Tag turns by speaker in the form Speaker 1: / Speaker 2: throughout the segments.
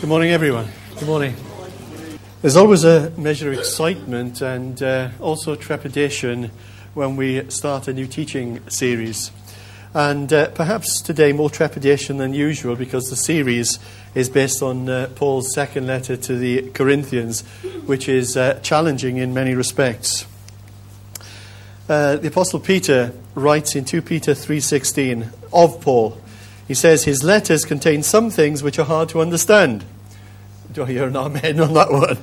Speaker 1: Good morning, everyone. Good morning. There's always a measure of excitement and uh, also trepidation when we start a new teaching series. And uh, perhaps today more trepidation than usual because the series is based on uh, Paul's second letter to the Corinthians, which is uh, challenging in many respects. Uh, the apostle Peter writes in 2 Peter 3:16 of Paul he says his letters contain some things which are hard to understand. Do I hear an amen on that one?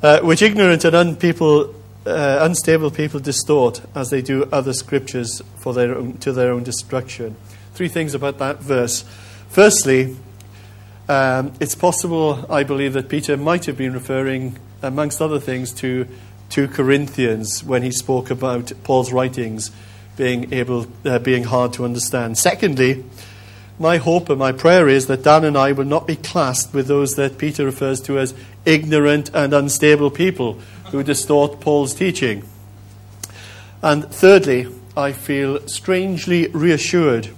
Speaker 1: Uh, which ignorant and uh, unstable people distort as they do other scriptures for their own, to their own destruction. Three things about that verse. Firstly, um, it's possible, I believe, that Peter might have been referring, amongst other things, to 2 Corinthians when he spoke about Paul's writings being, able, uh, being hard to understand. Secondly, my hope and my prayer is that Dan and I will not be classed with those that Peter refers to as ignorant and unstable people who distort Paul's teaching. And thirdly, I feel strangely reassured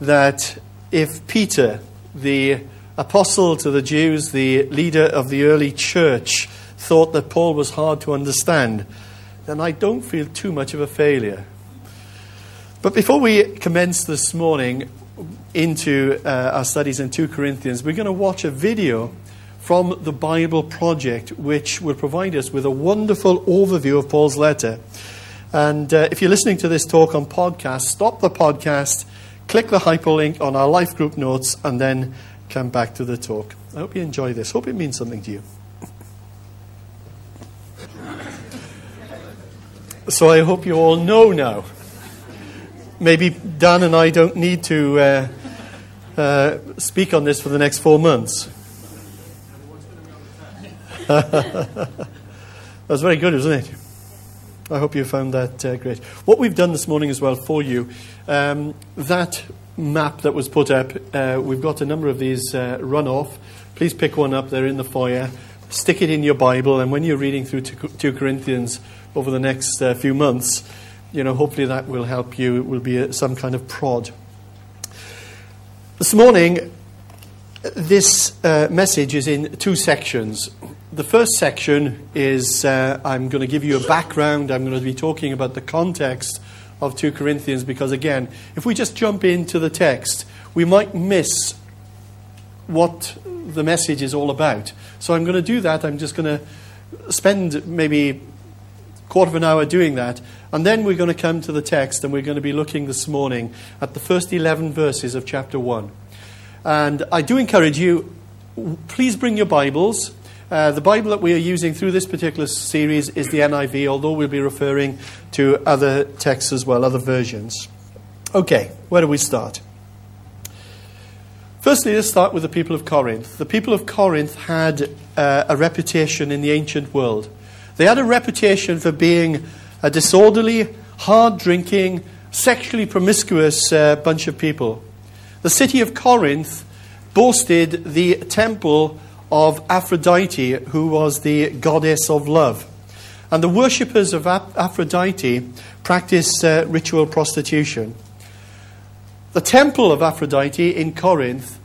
Speaker 1: that if Peter, the apostle to the Jews, the leader of the early church, thought that Paul was hard to understand, then I don't feel too much of a failure. But before we commence this morning, into uh, our studies in 2 Corinthians, we're going to watch a video from the Bible Project, which will provide us with a wonderful overview of Paul's letter. And uh, if you're listening to this talk on podcast, stop the podcast, click the hyperlink on our life group notes, and then come back to the talk. I hope you enjoy this. Hope it means something to you. So I hope you all know now maybe Dan and I don't need to uh, uh, speak on this for the next four months. That's very good, isn't it? I hope you found that uh, great. What we've done this morning as well for you, um, that map that was put up, uh, we've got a number of these uh, run off. Please pick one up, they're in the foyer. Stick it in your Bible, and when you're reading through 2 Corinthians over the next uh, few months, you know, hopefully that will help you. It will be a, some kind of prod. This morning, this uh, message is in two sections. The first section is uh, I'm going to give you a background. I'm going to be talking about the context of 2 Corinthians because, again, if we just jump into the text, we might miss what the message is all about. So I'm going to do that. I'm just going to spend maybe quarter of an hour doing that. And then we're going to come to the text and we're going to be looking this morning at the first 11 verses of chapter 1. And I do encourage you, please bring your Bibles. Uh, the Bible that we are using through this particular series is the NIV, although we'll be referring to other texts as well, other versions. Okay, where do we start? Firstly, let's start with the people of Corinth. The people of Corinth had uh, a reputation in the ancient world. They had a reputation for being a disorderly, hard drinking, sexually promiscuous uh, bunch of people. The city of Corinth boasted the temple of Aphrodite, who was the goddess of love. And the worshippers of Aphrodite practiced uh, ritual prostitution. The temple of Aphrodite in Corinth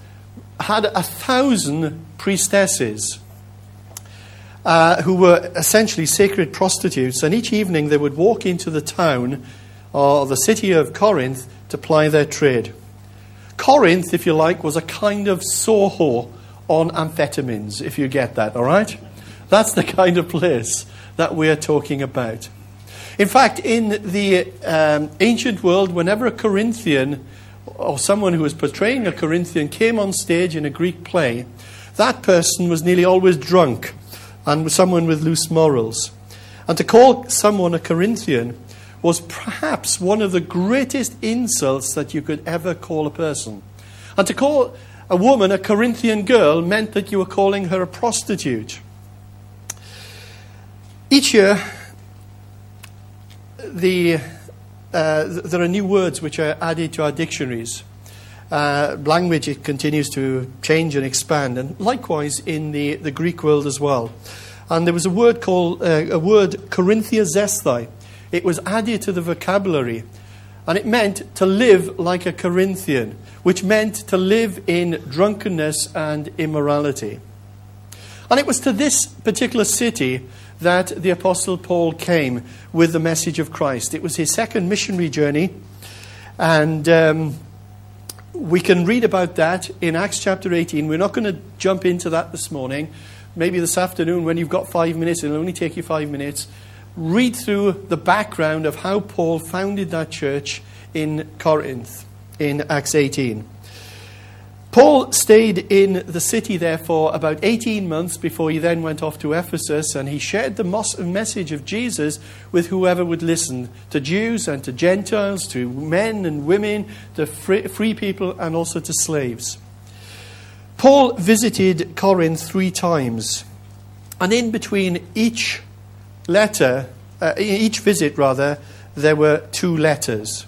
Speaker 1: had a thousand priestesses uh, who were essentially sacred prostitutes, and each evening they would walk into the town or the city of Corinth to ply their trade. Corinth, if you like, was a kind of Soho on amphetamines, if you get that, all right? That's the kind of place that we're talking about. In fact, in the um, ancient world, whenever a Corinthian or someone who was portraying a Corinthian came on stage in a Greek play, that person was nearly always drunk and someone with loose morals. And to call someone a Corinthian was perhaps one of the greatest insults that you could ever call a person. And to call a woman a Corinthian girl meant that you were calling her a prostitute. Each year, the, uh, there are new words which are added to our dictionaries. Uh, language it continues to change and expand, and likewise in the, the Greek world as well. And there was a word called uh, a word korinthiazesthai. It was added to the vocabulary, And it meant to live like a Corinthian, which meant to live in drunkenness and immorality. And it was to this particular city that the Apostle Paul came with the message of Christ. It was his second missionary journey, and um, we can read about that in Acts chapter 18. We're not going to jump into that this morning. Maybe this afternoon, when you've got five minutes, it'll only take you five minutes. Read through the background of how Paul founded that church in Corinth in Acts 18. Paul stayed in the city there for about 18 months before he then went off to Ephesus and he shared the message of Jesus with whoever would listen to Jews and to Gentiles, to men and women, to free people, and also to slaves. Paul visited Corinth three times, and in between each letter, uh, each visit rather, there were two letters.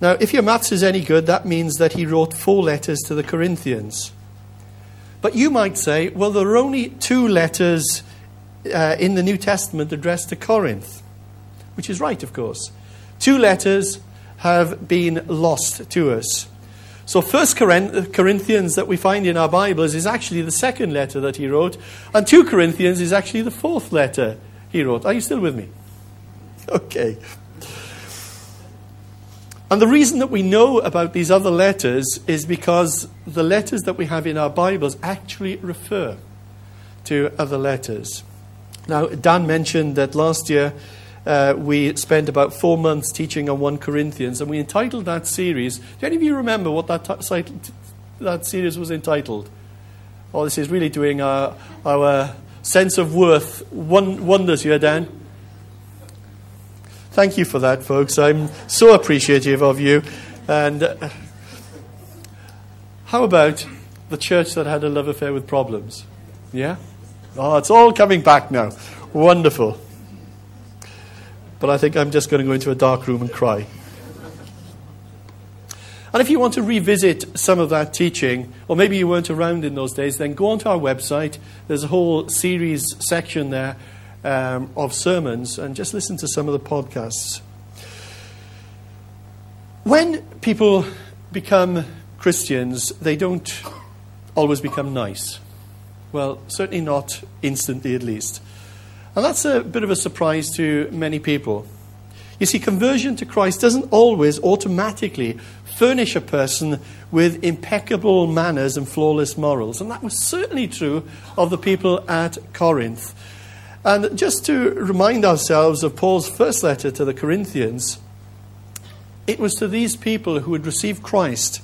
Speaker 1: Now, if your maths is any good, that means that he wrote four letters to the Corinthians. But you might say, well, there are only two letters uh, in the New Testament addressed to Corinth, which is right, of course. Two letters have been lost to us. So, First Corinthians that we find in our Bibles is actually the second letter that he wrote, and 2 Corinthians is actually the fourth letter he wrote. Are you still with me? Okay. And the reason that we know about these other letters is because the letters that we have in our Bibles actually refer to other letters. Now, Dan mentioned that last year uh, we spent about four months teaching on 1 Corinthians, and we entitled that series. Do any of you remember what that, t- that series was entitled? Oh, this is really doing our, our sense of worth wonders here, Dan. Thank you for that, folks. I'm so appreciative of you. And uh, how about the church that had a love affair with problems? Yeah? Oh, it's all coming back now. Wonderful. But I think I'm just going to go into a dark room and cry. And if you want to revisit some of that teaching, or maybe you weren't around in those days, then go onto our website. There's a whole series section there um, of sermons and just listen to some of the podcasts. When people become Christians, they don't always become nice. Well, certainly not instantly, at least. And that's a bit of a surprise to many people. You see, conversion to Christ doesn't always automatically furnish a person with impeccable manners and flawless morals. And that was certainly true of the people at Corinth. And just to remind ourselves of Paul's first letter to the Corinthians, it was to these people who had received Christ,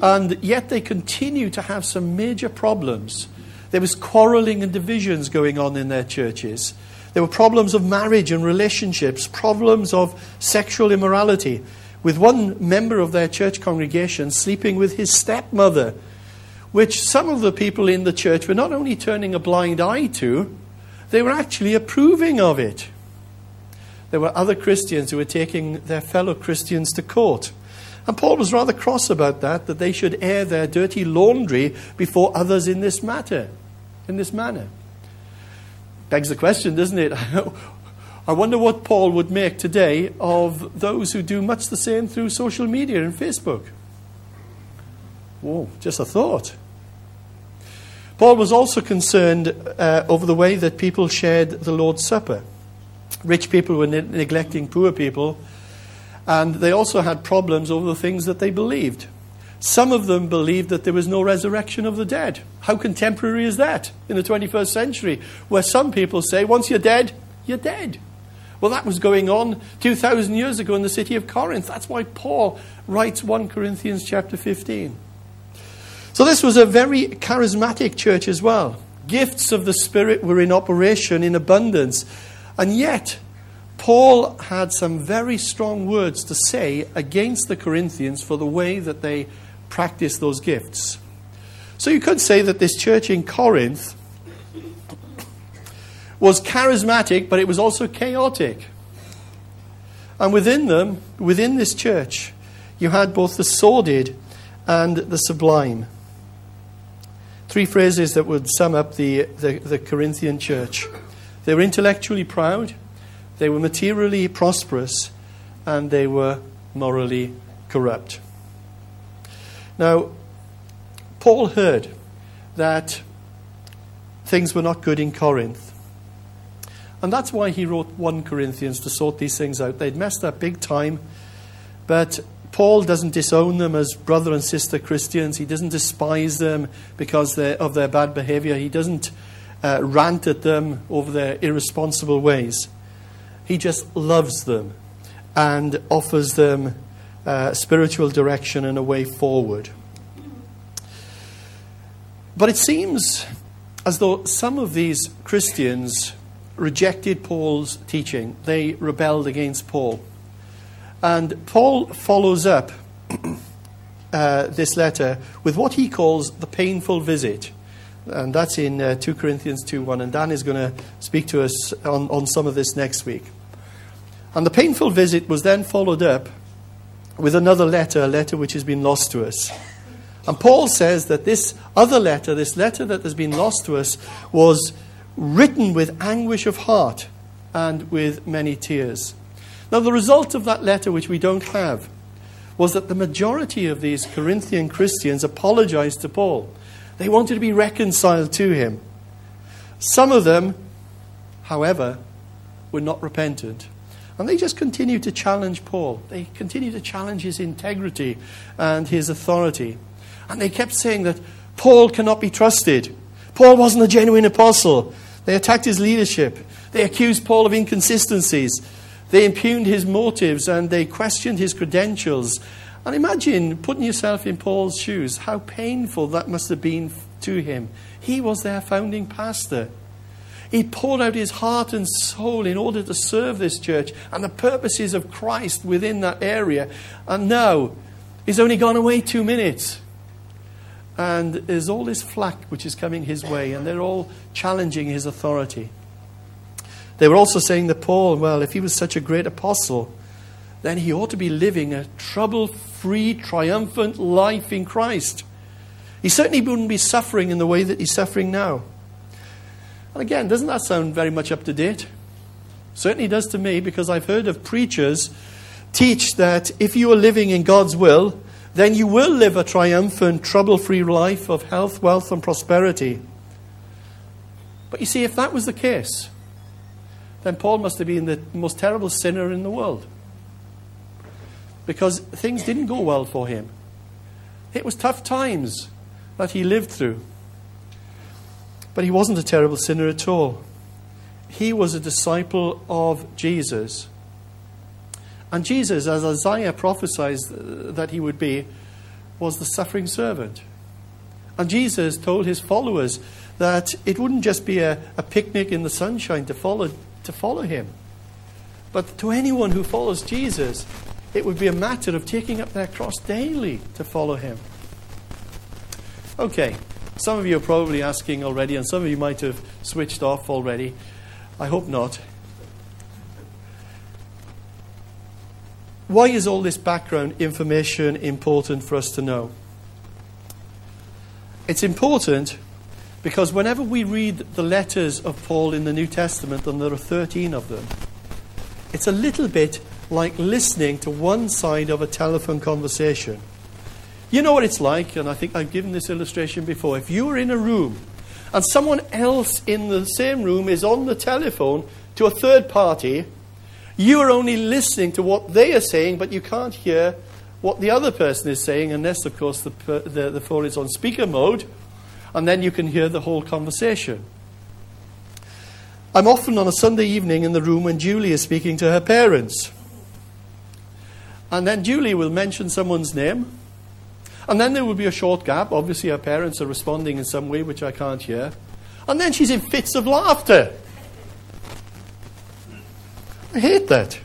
Speaker 1: and yet they continue to have some major problems. There was quarreling and divisions going on in their churches. There were problems of marriage and relationships, problems of sexual immorality, with one member of their church congregation sleeping with his stepmother, which some of the people in the church were not only turning a blind eye to, they were actually approving of it. There were other Christians who were taking their fellow Christians to court. And Paul was rather cross about that, that they should air their dirty laundry before others in this matter, in this manner. Begs the question, doesn't it? I wonder what Paul would make today of those who do much the same through social media and Facebook. Whoa, just a thought. Paul was also concerned uh, over the way that people shared the Lord's Supper. Rich people were ne- neglecting poor people, and they also had problems over the things that they believed. Some of them believed that there was no resurrection of the dead. How contemporary is that in the 21st century, where some people say, once you're dead, you're dead? Well, that was going on 2,000 years ago in the city of Corinth. That's why Paul writes 1 Corinthians chapter 15. So this was a very charismatic church as well. Gifts of the Spirit were in operation in abundance. And yet, Paul had some very strong words to say against the Corinthians for the way that they practiced those gifts. So you could say that this church in Corinth was charismatic, but it was also chaotic. And within them, within this church, you had both the sordid and the sublime. Three phrases that would sum up the, the, the Corinthian church. They were intellectually proud, they were materially prosperous, and they were morally corrupt. Now, Paul heard that things were not good in Corinth. And that's why he wrote 1 Corinthians to sort these things out. They'd messed up big time, but Paul doesn't disown them as brother and sister Christians. He doesn't despise them because of their bad behavior. He doesn't uh, rant at them over their irresponsible ways. He just loves them and offers them uh, spiritual direction and a way forward. But it seems as though some of these Christians rejected Paul's teaching, they rebelled against Paul. And Paul follows up uh, this letter with what he calls the painful visit. And that's in uh, 2 Corinthians 2 1. And Dan is going to speak to us on, on some of this next week. And the painful visit was then followed up with another letter, a letter which has been lost to us. And Paul says that this other letter, this letter that has been lost to us, was written with anguish of heart and with many tears. Now, the result of that letter, which we don't have, was that the majority of these Corinthian Christians apologized to Paul. They wanted to be reconciled to him. Some of them, however, were not repentant. And they just continued to challenge Paul. They continued to challenge his integrity and his authority. And they kept saying that Paul cannot be trusted. Paul wasn't a genuine apostle. They attacked his leadership. They accused Paul of inconsistencies. They impugned his motives and they questioned his credentials. And imagine putting yourself in Paul's shoes, how painful that must have been to him. He was their founding pastor. He poured out his heart and soul in order to serve this church and the purposes of Christ within that area. And now he's only gone away two minutes. And there's all this flack which is coming his way, and they're all challenging his authority. They were also saying that Paul, well, if he was such a great apostle, then he ought to be living a trouble free, triumphant life in Christ. He certainly wouldn't be suffering in the way that he's suffering now. And again, doesn't that sound very much up to date? Certainly does to me, because I've heard of preachers teach that if you are living in God's will, then you will live a triumphant, trouble free life of health, wealth, and prosperity. But you see, if that was the case, then Paul must have been the most terrible sinner in the world. Because things didn't go well for him. It was tough times that he lived through. But he wasn't a terrible sinner at all. He was a disciple of Jesus. And Jesus, as Isaiah prophesied that he would be, was the suffering servant. And Jesus told his followers that it wouldn't just be a, a picnic in the sunshine to follow, to follow him, but to anyone who follows Jesus, it would be a matter of taking up their cross daily to follow him. Okay, some of you are probably asking already, and some of you might have switched off already. I hope not. Why is all this background information important for us to know? It's important because whenever we read the letters of Paul in the New Testament, and there are 13 of them, it's a little bit like listening to one side of a telephone conversation. You know what it's like, and I think I've given this illustration before. If you're in a room and someone else in the same room is on the telephone to a third party, you are only listening to what they are saying, but you can't hear what the other person is saying, unless, of course, the, the, the phone is on speaker mode, and then you can hear the whole conversation. I'm often on a Sunday evening in the room when Julie is speaking to her parents. And then Julie will mention someone's name. And then there will be a short gap. Obviously, her parents are responding in some way which I can't hear. And then she's in fits of laughter. I hate that.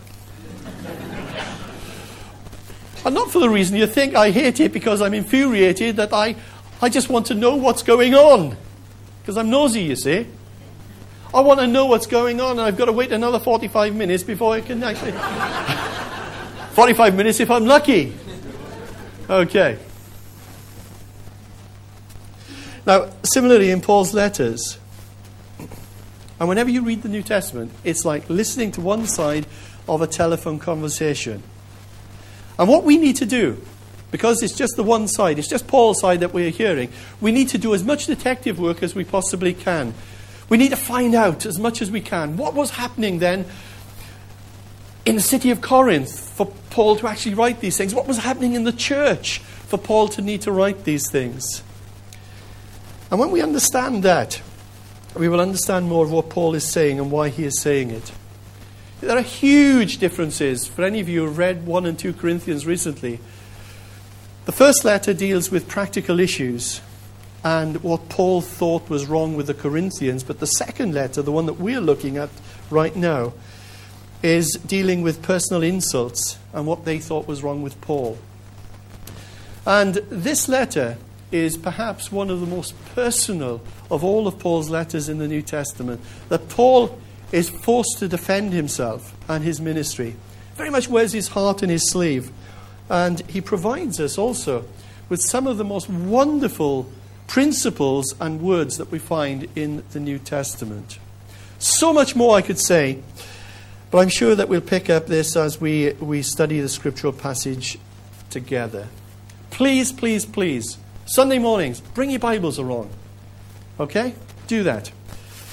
Speaker 1: and not for the reason you think. I hate it because I'm infuriated that I, I just want to know what's going on. Because I'm nosy, you see. I want to know what's going on, and I've got to wait another 45 minutes before I can actually. 45 minutes if I'm lucky. Okay. Now, similarly in Paul's letters, And whenever you read the New Testament, it's like listening to one side of a telephone conversation. And what we need to do, because it's just the one side, it's just Paul's side that we're hearing, we need to do as much detective work as we possibly can. We need to find out as much as we can what was happening then in the city of Corinth for Paul to actually write these things, what was happening in the church for Paul to need to write these things. And when we understand that, we will understand more of what Paul is saying and why he is saying it. There are huge differences. For any of you who have read 1 and 2 Corinthians recently, the first letter deals with practical issues and what Paul thought was wrong with the Corinthians, but the second letter, the one that we're looking at right now, is dealing with personal insults and what they thought was wrong with Paul. And this letter is perhaps one of the most personal of all of Paul's letters in the New Testament. That Paul is forced to defend himself and his ministry. Very much wears his heart in his sleeve. And he provides us also with some of the most wonderful principles and words that we find in the New Testament. So much more I could say, but I'm sure that we'll pick up this as we, we study the scriptural passage together. Please, please, please, Sunday mornings, bring your Bibles along. Okay? Do that.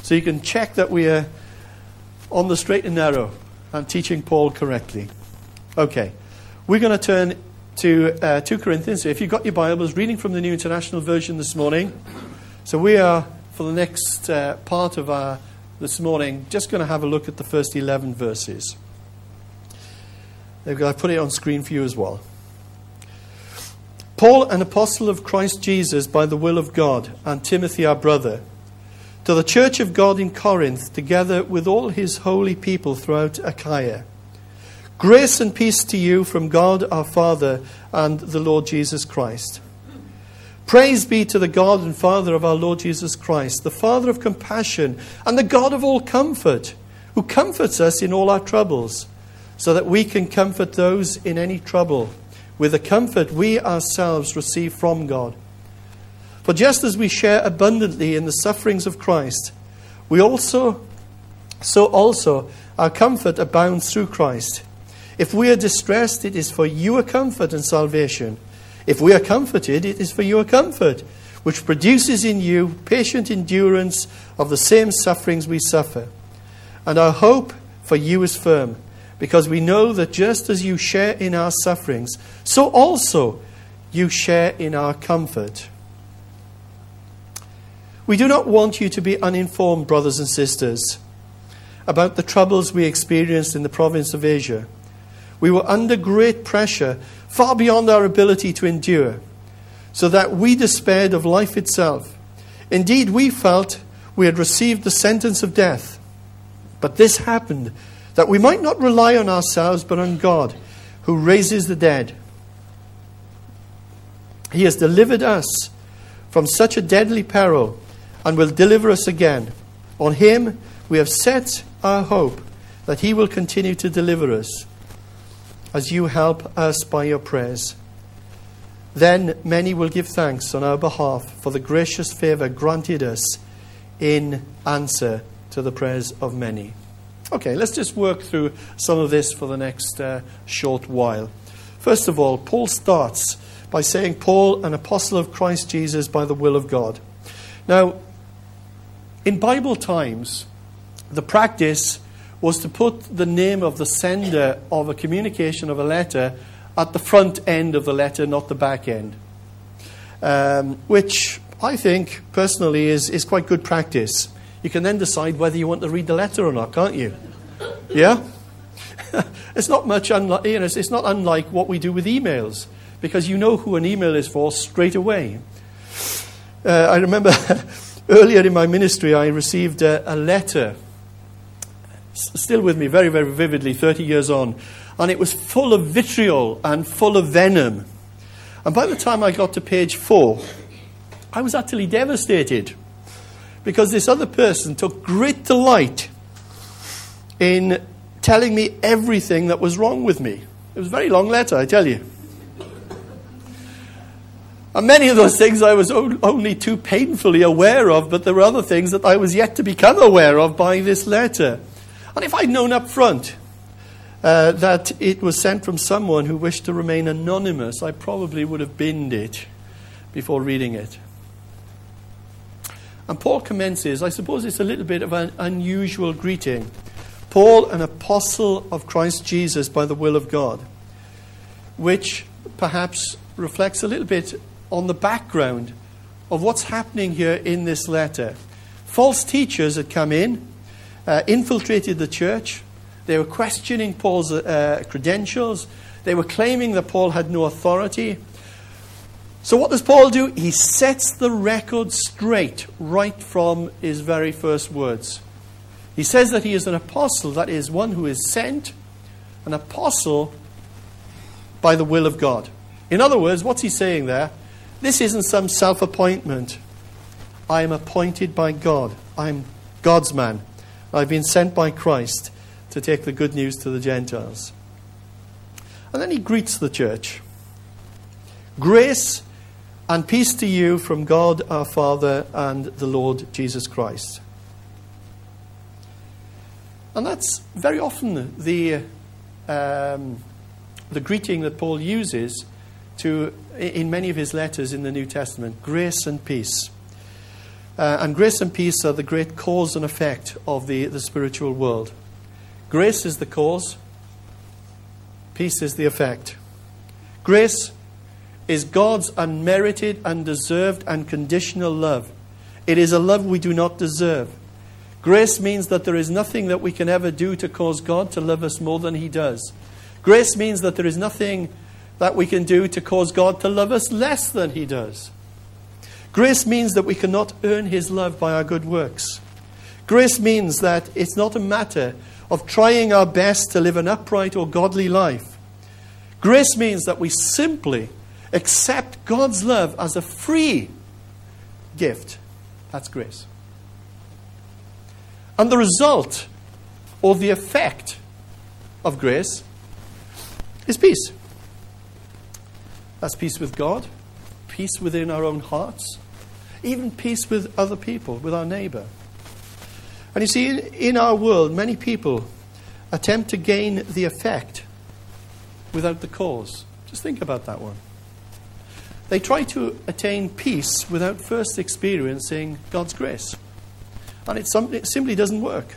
Speaker 1: So you can check that we are on the straight and narrow and teaching Paul correctly. Okay, we're going to turn to uh, 2 Corinthians. So if you've got your Bibles, reading from the New International Version this morning. So we are, for the next uh, part of our this morning, just going to have a look at the first 11 verses. I've put it on screen for you as well. Paul, an apostle of Christ Jesus by the will of God, and Timothy, our brother to the church of God in Corinth, together with all his holy people throughout Achaia. Grace and peace to you from God our Father and the Lord Jesus Christ. Praise be to the God and Father of our Lord Jesus Christ, the Father of compassion and the God of all comfort, who comforts us in all our troubles, so that we can comfort those in any trouble with the comfort we ourselves receive from God. For just as we share abundantly in the sufferings of Christ, we also, so also, our comfort abounds through Christ. If we are distressed, it is for your comfort and salvation. If we are comforted, it is for your comfort, which produces in you patient endurance of the same sufferings we suffer. And our hope for you is firm, because we know that just as you share in our sufferings, so also you share in our comfort. We do not want you to be uninformed, brothers and sisters, about the troubles we experienced in the province of Asia. We were under great pressure, far beyond our ability to endure, so that we despaired of life itself. Indeed, we felt we had received the sentence of death. But this happened that we might not rely on ourselves, but on God, who raises the dead. He has delivered us from such a deadly peril and will deliver us again. On him we have set our hope that he will continue to deliver us as you help us by your prayers. Then many will give thanks on our behalf for the gracious favor granted us in answer to the prayers of many. Okay, let's just work through some of this for the next uh, short while. First of all, Paul starts by saying, Paul, an apostle of Christ Jesus by the will of God. Now, in Bible times, the practice was to put the name of the sender of a communication of a letter at the front end of the letter, not the back end. Um, which I think personally is, is quite good practice. You can then decide whether you want to read the letter or not, can't you? Yeah? it's not much unlike, you know, it's not unlike what we do with emails because you know who an email is for straight away. Uh, I remember Earlier in my ministry, I received a, a letter, still with me very, very vividly, 30 years on, and it was full of vitriol and full of venom. And by the time I got to page four, I was utterly devastated because this other person took great delight in telling me everything that was wrong with me. It was a very long letter, I tell you. And many of those things I was only too painfully aware of, but there were other things that I was yet to become aware of by this letter. And if I'd known up front uh, that it was sent from someone who wished to remain anonymous, I probably would have binned it before reading it. And Paul commences, I suppose it's a little bit of an unusual greeting. Paul, an apostle of Christ Jesus by the will of God, which perhaps reflects a little bit on the background of what's happening here in this letter. False teachers had come in, uh, infiltrated the church. They were questioning Paul's uh, credentials. They were claiming that Paul had no authority. So, what does Paul do? He sets the record straight right from his very first words. He says that he is an apostle, that is, one who is sent, an apostle by the will of God. In other words, what's he saying there? This isn't some self appointment. I am appointed by God. I'm God's man. I've been sent by Christ to take the good news to the Gentiles. And then he greets the church. Grace and peace to you from God our Father and the Lord Jesus Christ. And that's very often the, um, the greeting that Paul uses to, in many of his letters in the New Testament grace and peace. Uh, and grace and peace are the great cause and effect of the, the spiritual world. Grace is the cause, peace is the effect. Grace is God's unmerited, undeserved, and conditional love. It is a love we do not deserve. Grace means that there is nothing that we can ever do to cause God to love us more than He does. Grace means that there is nothing that we can do to cause God to love us less than He does. Grace means that we cannot earn His love by our good works. Grace means that it's not a matter of trying our best to live an upright or godly life. Grace means that we simply accept God's love as a free gift. That's grace. And the result or the effect of grace is peace. That's peace with God, peace within our own hearts, even peace with other people, with our neighbor. And you see, in our world, many people attempt to gain the effect without the cause. Just think about that one. They try to attain peace without first experiencing God's grace. And it, simply doesn't work.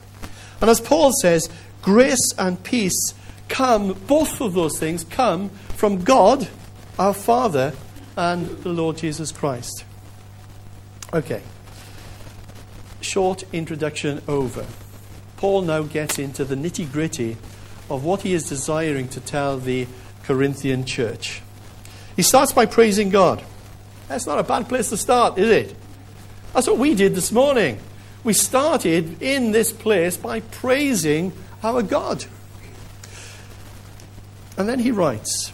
Speaker 1: And as Paul says, grace and peace come, both of those things come from God our Father and the Lord Jesus Christ. Okay. Short introduction over. Paul now gets into the nitty gritty of what he is desiring to tell the Corinthian church. He starts by praising God. That's not a bad place to start, is it? That's what we did this morning. We started in this place by praising our God. And then he writes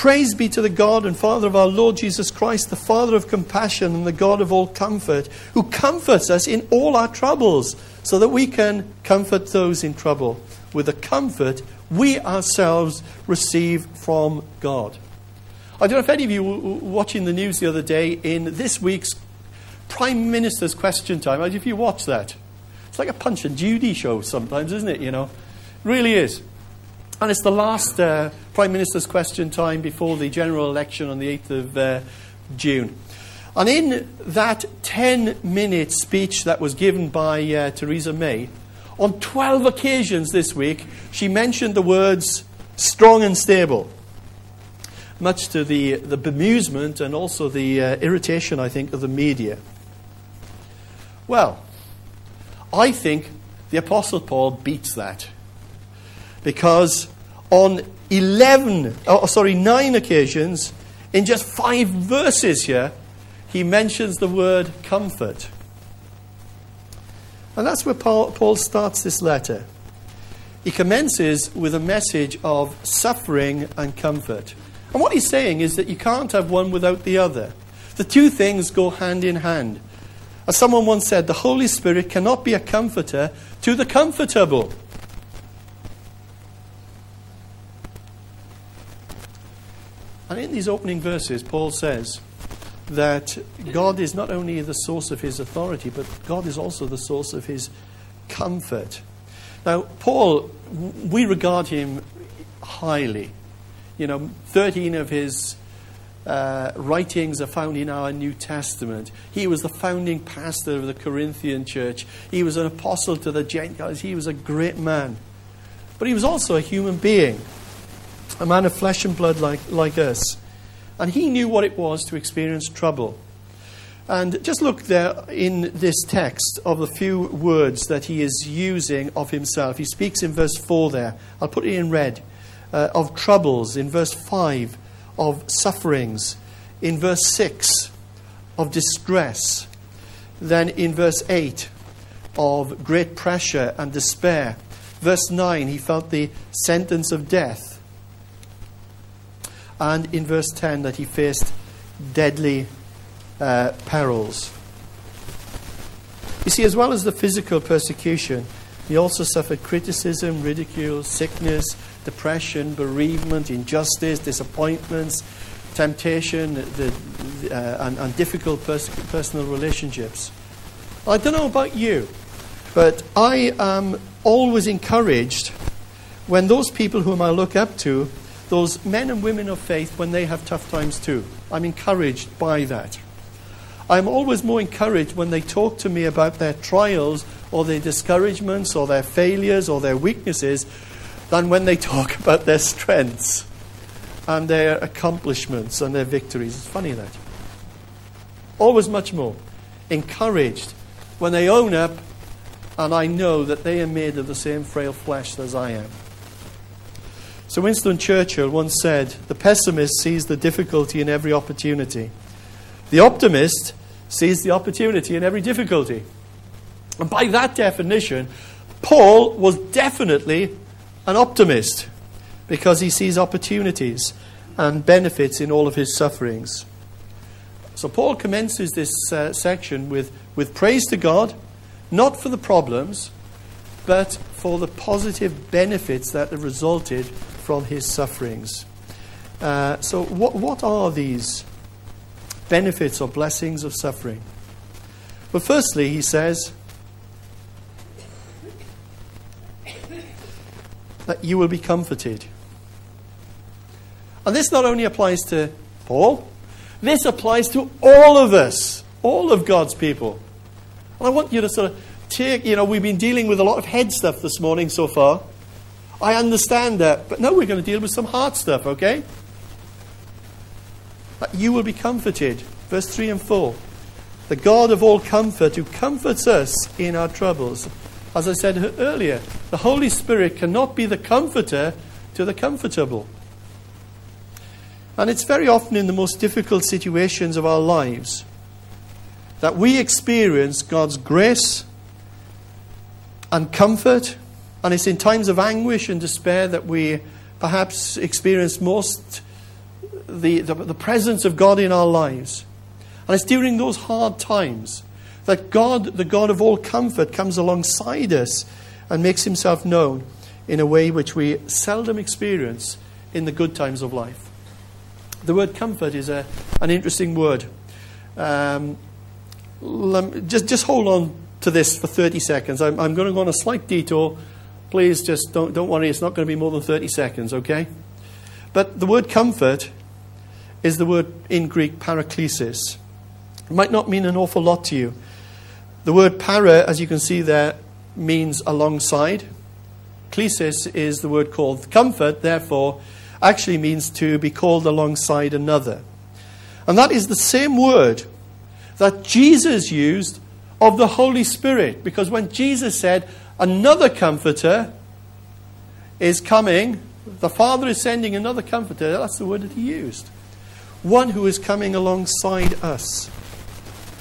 Speaker 1: Praise be to the God and Father of our Lord Jesus Christ, the Father of compassion and the God of all comfort, who comforts us in all our troubles, so that we can comfort those in trouble with the comfort we ourselves receive from God. I don't know if any of you were watching the news the other day in this week's Prime Minister's Question Time. If you watch that, it's like a Punch and Judy show sometimes, isn't it? You know, it really is. And it's the last uh, Prime Minister's question time before the general election on the 8th of uh, June. And in that 10 minute speech that was given by uh, Theresa May, on 12 occasions this week, she mentioned the words strong and stable, much to the, the bemusement and also the uh, irritation, I think, of the media. Well, I think the Apostle Paul beats that because on 11, oh, sorry, nine occasions, in just five verses here, he mentions the word comfort. And that's where Paul, Paul starts this letter. He commences with a message of suffering and comfort. And what he's saying is that you can't have one without the other. The two things go hand in hand. As someone once said, the Holy Spirit cannot be a comforter to the comfortable. And in these opening verses, Paul says that God is not only the source of his authority, but God is also the source of his comfort. Now, Paul, we regard him highly. You know, 13 of his uh, writings are found in our New Testament. He was the founding pastor of the Corinthian church. He was an apostle to the Gentiles. He was a great man. But he was also a human being, a man of flesh and blood like, like us. And he knew what it was to experience trouble. And just look there in this text of the few words that he is using of himself. He speaks in verse 4 there. I'll put it in red. Uh, of troubles. In verse 5, of sufferings. In verse 6, of distress. Then in verse 8, of great pressure and despair. Verse 9, he felt the sentence of death. And in verse 10, that he faced deadly uh, perils. You see, as well as the physical persecution, he also suffered criticism, ridicule, sickness, depression, bereavement, injustice, disappointments, temptation, the, uh, and, and, difficult pers- personal relationships. I don't know about you, but I am always encouraged when those people whom I look up to, those men and women of faith, when they have tough times too. I'm encouraged by that. I'm always more encouraged when they talk to me about their trials or their discouragements or their failures or their weaknesses than when they talk about their strengths and their accomplishments and their victories. It's funny that. Always much more encouraged when they own up and I know that they are made of the same frail flesh as I am. So Winston Churchill once said, The pessimist sees the difficulty in every opportunity. The optimist sees the opportunity in every difficulty. And by that definition, Paul was definitely an optimist because he sees opportunities and benefits in all of his sufferings. So Paul commences this uh, section with, with praise to God, not for the problems, but for the positive benefits that have resulted from his sufferings. Uh, so, what, what are these benefits or blessings of suffering? Well, firstly, he says, that you will be comforted. And this not only applies to Paul, this applies to all of us, all of God's people. And I want you to sort of take, you know, we've been dealing with a lot of head stuff this morning so far. I understand that, but now we're going to deal with some hard stuff, okay? That you will be comforted. Verse 3 and 4. The God of all comfort who comforts us in our troubles as I said earlier, the Holy Spirit cannot be the comforter to the comfortable. And it's very often in the most difficult situations of our lives that we experience God's grace and comfort. And it's in times of anguish and despair that we perhaps experience most the, the, the presence of God in our lives. And it's during those hard times that God, the God of all comfort, comes alongside us and makes himself known in a way which we seldom experience in the good times of life. The word comfort is a, an interesting word. Um, just, just hold on to this for 30 seconds. I'm, I'm going to go on a slight detour. Please just don't, don't worry, it's not going to be more than 30 seconds, okay? But the word comfort is the word in Greek paraklesis. It might not mean an awful lot to you. The word para, as you can see there, means alongside. Klesis is the word called comfort, therefore, actually means to be called alongside another. And that is the same word that Jesus used of the Holy Spirit. Because when Jesus said, Another comforter is coming, the Father is sending another comforter, that's the word that he used. One who is coming alongside us.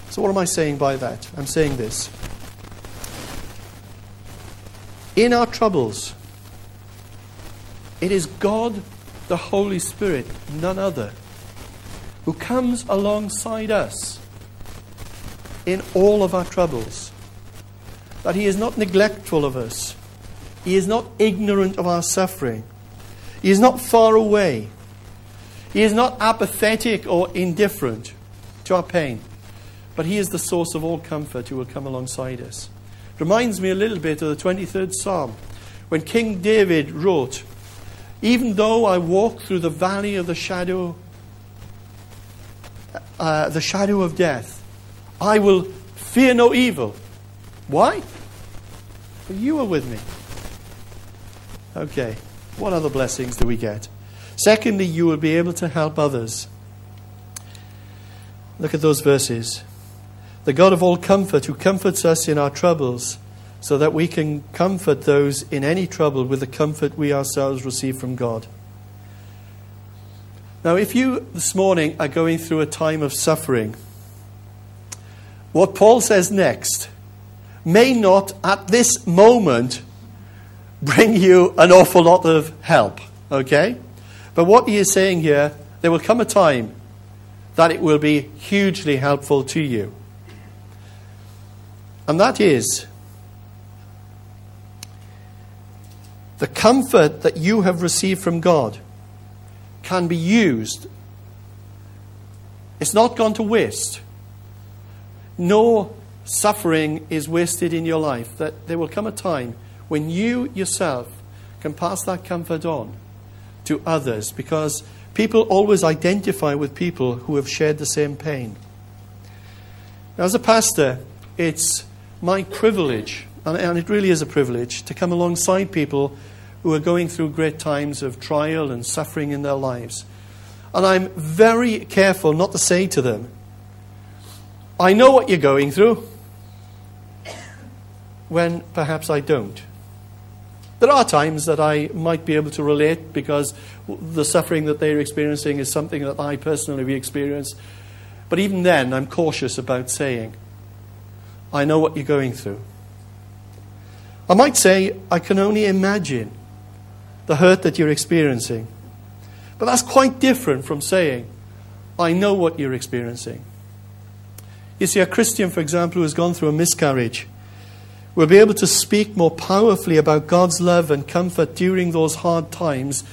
Speaker 1: So, what am I saying by that? I'm saying this. In our troubles, it is God, the Holy Spirit, none other, who comes alongside us in all of our troubles. That He is not neglectful of us, He is not ignorant of our suffering, He is not far away. He is not apathetic or indifferent to our pain, but He is the source of all comfort who will come alongside us. Reminds me a little bit of the 23rd Psalm when King David wrote, Even though I walk through the valley of the shadow, uh, the shadow of death, I will fear no evil. Why? For you are with me. Okay, what other blessings do we get? Secondly, you will be able to help others. Look at those verses. The God of all comfort, who comforts us in our troubles, so that we can comfort those in any trouble with the comfort we ourselves receive from God. Now, if you this morning are going through a time of suffering, what Paul says next may not at this moment bring you an awful lot of help, okay? But what he is saying here, there will come a time that it will be hugely helpful to you. And that is the comfort that you have received from God can be used. It's not gone to waste. No suffering is wasted in your life. That there will come a time when you yourself can pass that comfort on to others because people always identify with people who have shared the same pain. Now, as a pastor, it's my privilege, and it really is a privilege, to come alongside people who are going through great times of trial and suffering in their lives. And I'm very careful not to say to them, I know what you're going through, when perhaps I don't. There are times that I might be able to relate because the suffering that they're experiencing is something that I personally have experienced. But even then, I'm cautious about saying, I know what you're going through. I might say, I can only imagine the hurt that you're experiencing. But that's quite different from saying, I know what you're experiencing. You see, a Christian, for example, who has gone through a miscarriage will be able to speak more powerfully about God's love and comfort during those hard times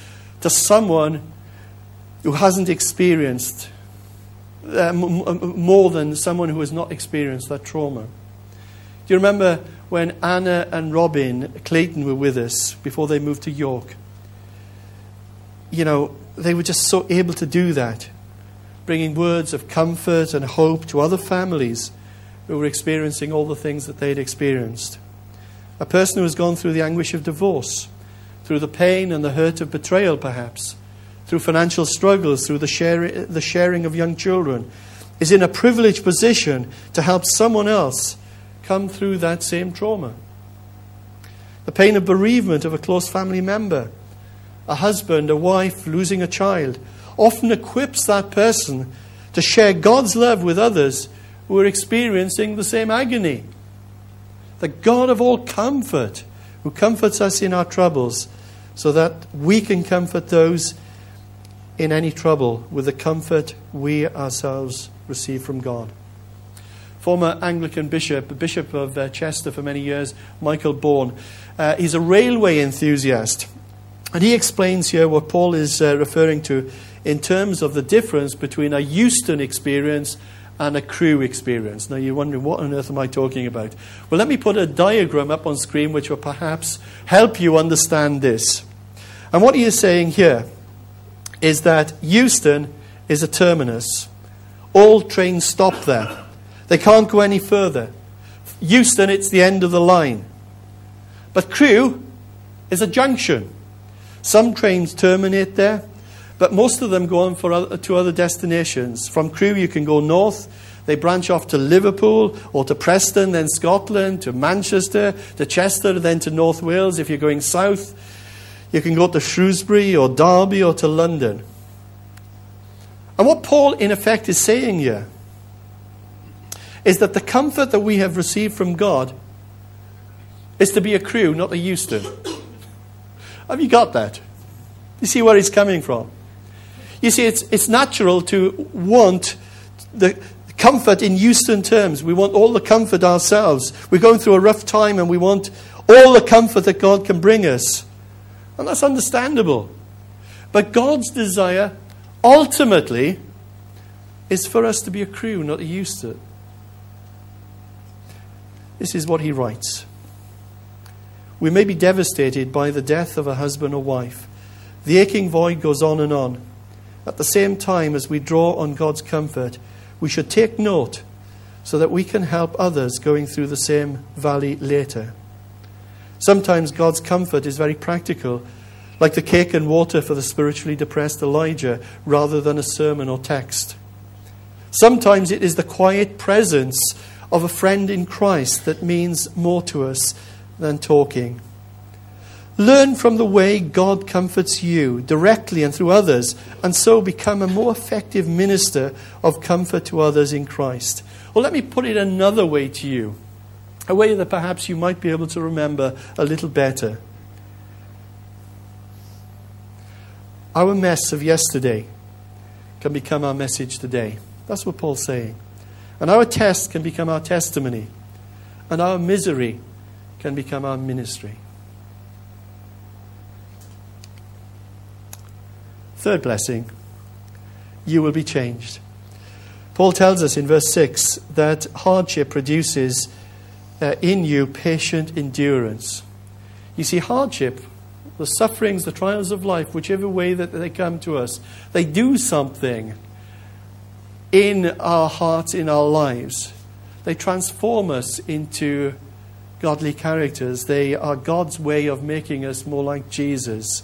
Speaker 1: to someone who hasn't experienced uh, more than someone who has not experienced that trauma. Do you remember when Anna and Robin Clayton were with us before they moved to York? You know, they were just so able to do that, bringing words of comfort and hope to other families who were experiencing all the things that they'd experienced. A person who has gone through the anguish of divorce, through the pain and the hurt of betrayal, perhaps, through financial struggles, through the, share, the sharing of young children, is in a privileged position to help someone else come through that same trauma. The pain of bereavement of a close family member, a husband, a wife losing a child, often equips that person to share God's love with others who are experiencing the same agony. The God of all comfort, who comforts us in our troubles, so that we can comfort those in any trouble with the comfort we ourselves receive from God. Former Anglican bishop, Bishop of uh, Chester for many years, Michael Baughen, uh, he's a railway enthusiast. And he explains here what Paul is uh, referring to in terms of the difference between a Euston experience and a Crewe experience. Now you're wondering, what on earth am I talking about? Well, let me put a diagram up on screen which will perhaps help you understand this. And what he is saying here is that Euston is a terminus. All trains stop there. They can't go any further. Euston, it's the end of the line. But Crewe is a junction. Some trains terminate there, but most of them go on for other, to other destinations. From Crewe, you can go north. They branch off to Liverpool or to Preston, then Scotland, to Manchester, to Chester, then to North Wales. If you're going south, you can go to Shrewsbury or Derby or to London. And what Paul, in effect, is saying here is that the comfort that we have received from God is to be a Crewe, not a Euston. have you got that? You see where he's coming from? You see, it's, it's natural to want the comfort in Euston terms. We want all the comfort ourselves. We're going through a rough time and we want all the comfort that God can bring us. And that's understandable. But God's desire ultimately is for us to be a Crewe, not a Euston. This is what he writes. We may be devastated by the death of a husband or wife. The aching void goes on and on. At the same time, as we draw on God's comfort, we should take note so that we can help others going through the same valley later. Sometimes God's comfort is very practical, like the cake and water for the spiritually depressed Elijah, rather than a sermon or text. Sometimes it is the quiet presence of a friend in Christ that means more to us than talking. Learn from the way God comforts you directly and through others, and so become a more effective minister of comfort to others in Christ. Well, let me put it another way to you, a way that perhaps you might be able to remember a little better. Our mess of yesterday can become our message today. That's what Paul's saying. And our test can become our testimony. And our misery can become our ministry. Third blessing, you will be changed. Paul tells us in verse 6 that hardship produces uh, in you patient endurance. You see, hardship, the sufferings, the trials of life, whichever way that they come to us, they do something in our hearts, in our lives. They transform us into godly characters. They are God's way of making us more like Jesus.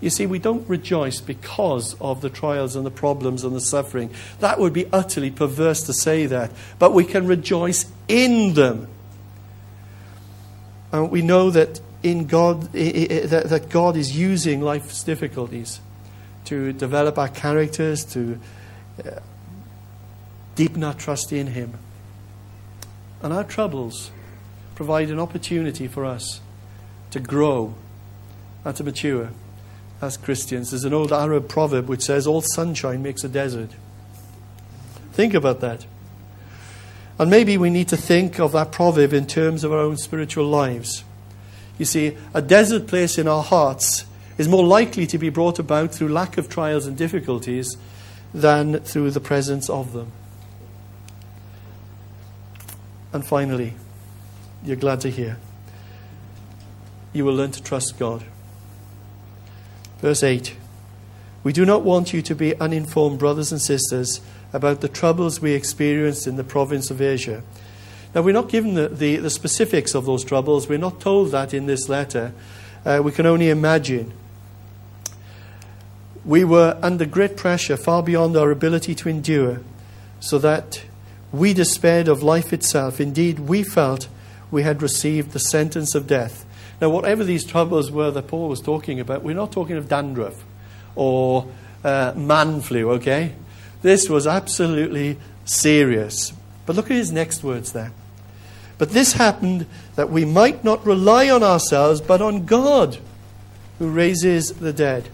Speaker 1: You see, we don't rejoice because of the trials and the problems and the suffering. That would be utterly perverse to say that. But we can rejoice in them. And we know that in God, that God is using life's difficulties to develop our characters, to uh, deepen our trust in Him. And our troubles provide an opportunity for us to grow and to mature as Christians. There's an old Arab proverb which says, All sunshine makes a desert. Think about that. And maybe we need to think of that proverb in terms of our own spiritual lives. You see, a desert place in our hearts is more likely to be brought about through lack of trials and difficulties than through the presence of them. And finally, you're glad to hear, you will learn to trust God. Verse 8 We do not want you to be uninformed, brothers and sisters, about the troubles we experienced in the province of Asia. Now, we're not given the, the, the specifics of those troubles. We're not told that in this letter. Uh, we can only imagine. We were under great pressure, far beyond our ability to endure, so that we despaired of life itself. Indeed, we felt we had received the sentence of death. Now, whatever these troubles were that Paul was talking about, we're not talking of dandruff or uh, man flu, okay? This was absolutely serious. But look at his next words there. But this happened that we might not rely on ourselves, but on God who raises the dead.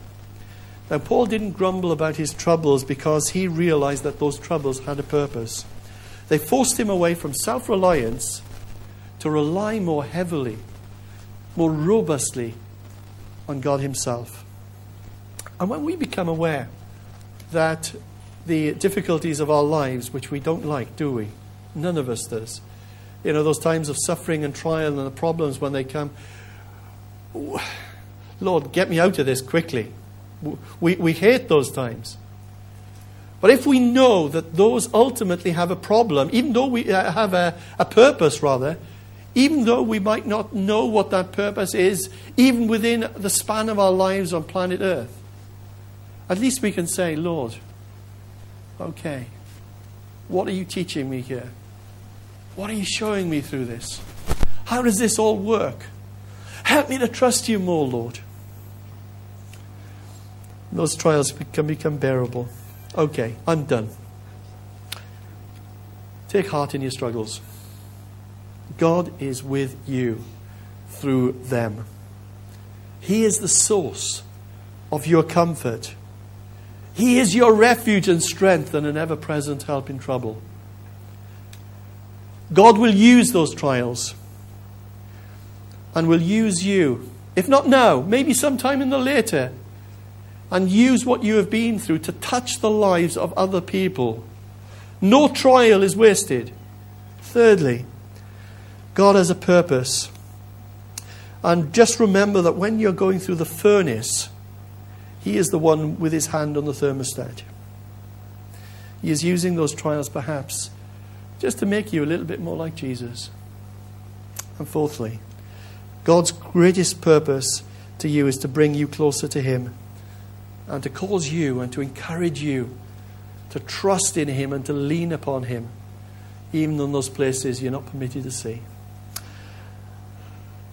Speaker 1: Now, Paul didn't grumble about his troubles because he realized that those troubles had a purpose. They forced him away from self reliance to rely more heavily, more robustly on God Himself. And when we become aware that the difficulties of our lives, which we don't like, do we? None of us does. You know, those times of suffering and trial and the problems when they come. Lord, get me out of this quickly. We, we hate those times. But if we know that those ultimately have a problem, even though we uh, have a, a purpose, rather, even though we might not know what that purpose is, even within the span of our lives on planet Earth, at least we can say, Lord, okay, what are you teaching me here? What are you showing me through this? How does this all work? Help me to trust you more, Lord those trials can become bearable. Okay, I'm done. Take heart in your struggles. God is with you through them. He is the source of your comfort. He is your refuge and strength and an ever present help in trouble. God will use those trials and will use you, if not now, maybe sometime in the later, and use what you have been through to touch the lives of other people. No trial is wasted. Thirdly, God has a purpose. And just remember that when you're going through the furnace, He is the one with His hand on the thermostat. He is using those trials perhaps just to make you a little bit more like Jesus. And fourthly, God's greatest purpose to you is to bring you closer to Him and to cause you and to encourage you to trust in Him and to lean upon Him, even in those places you're not permitted to see.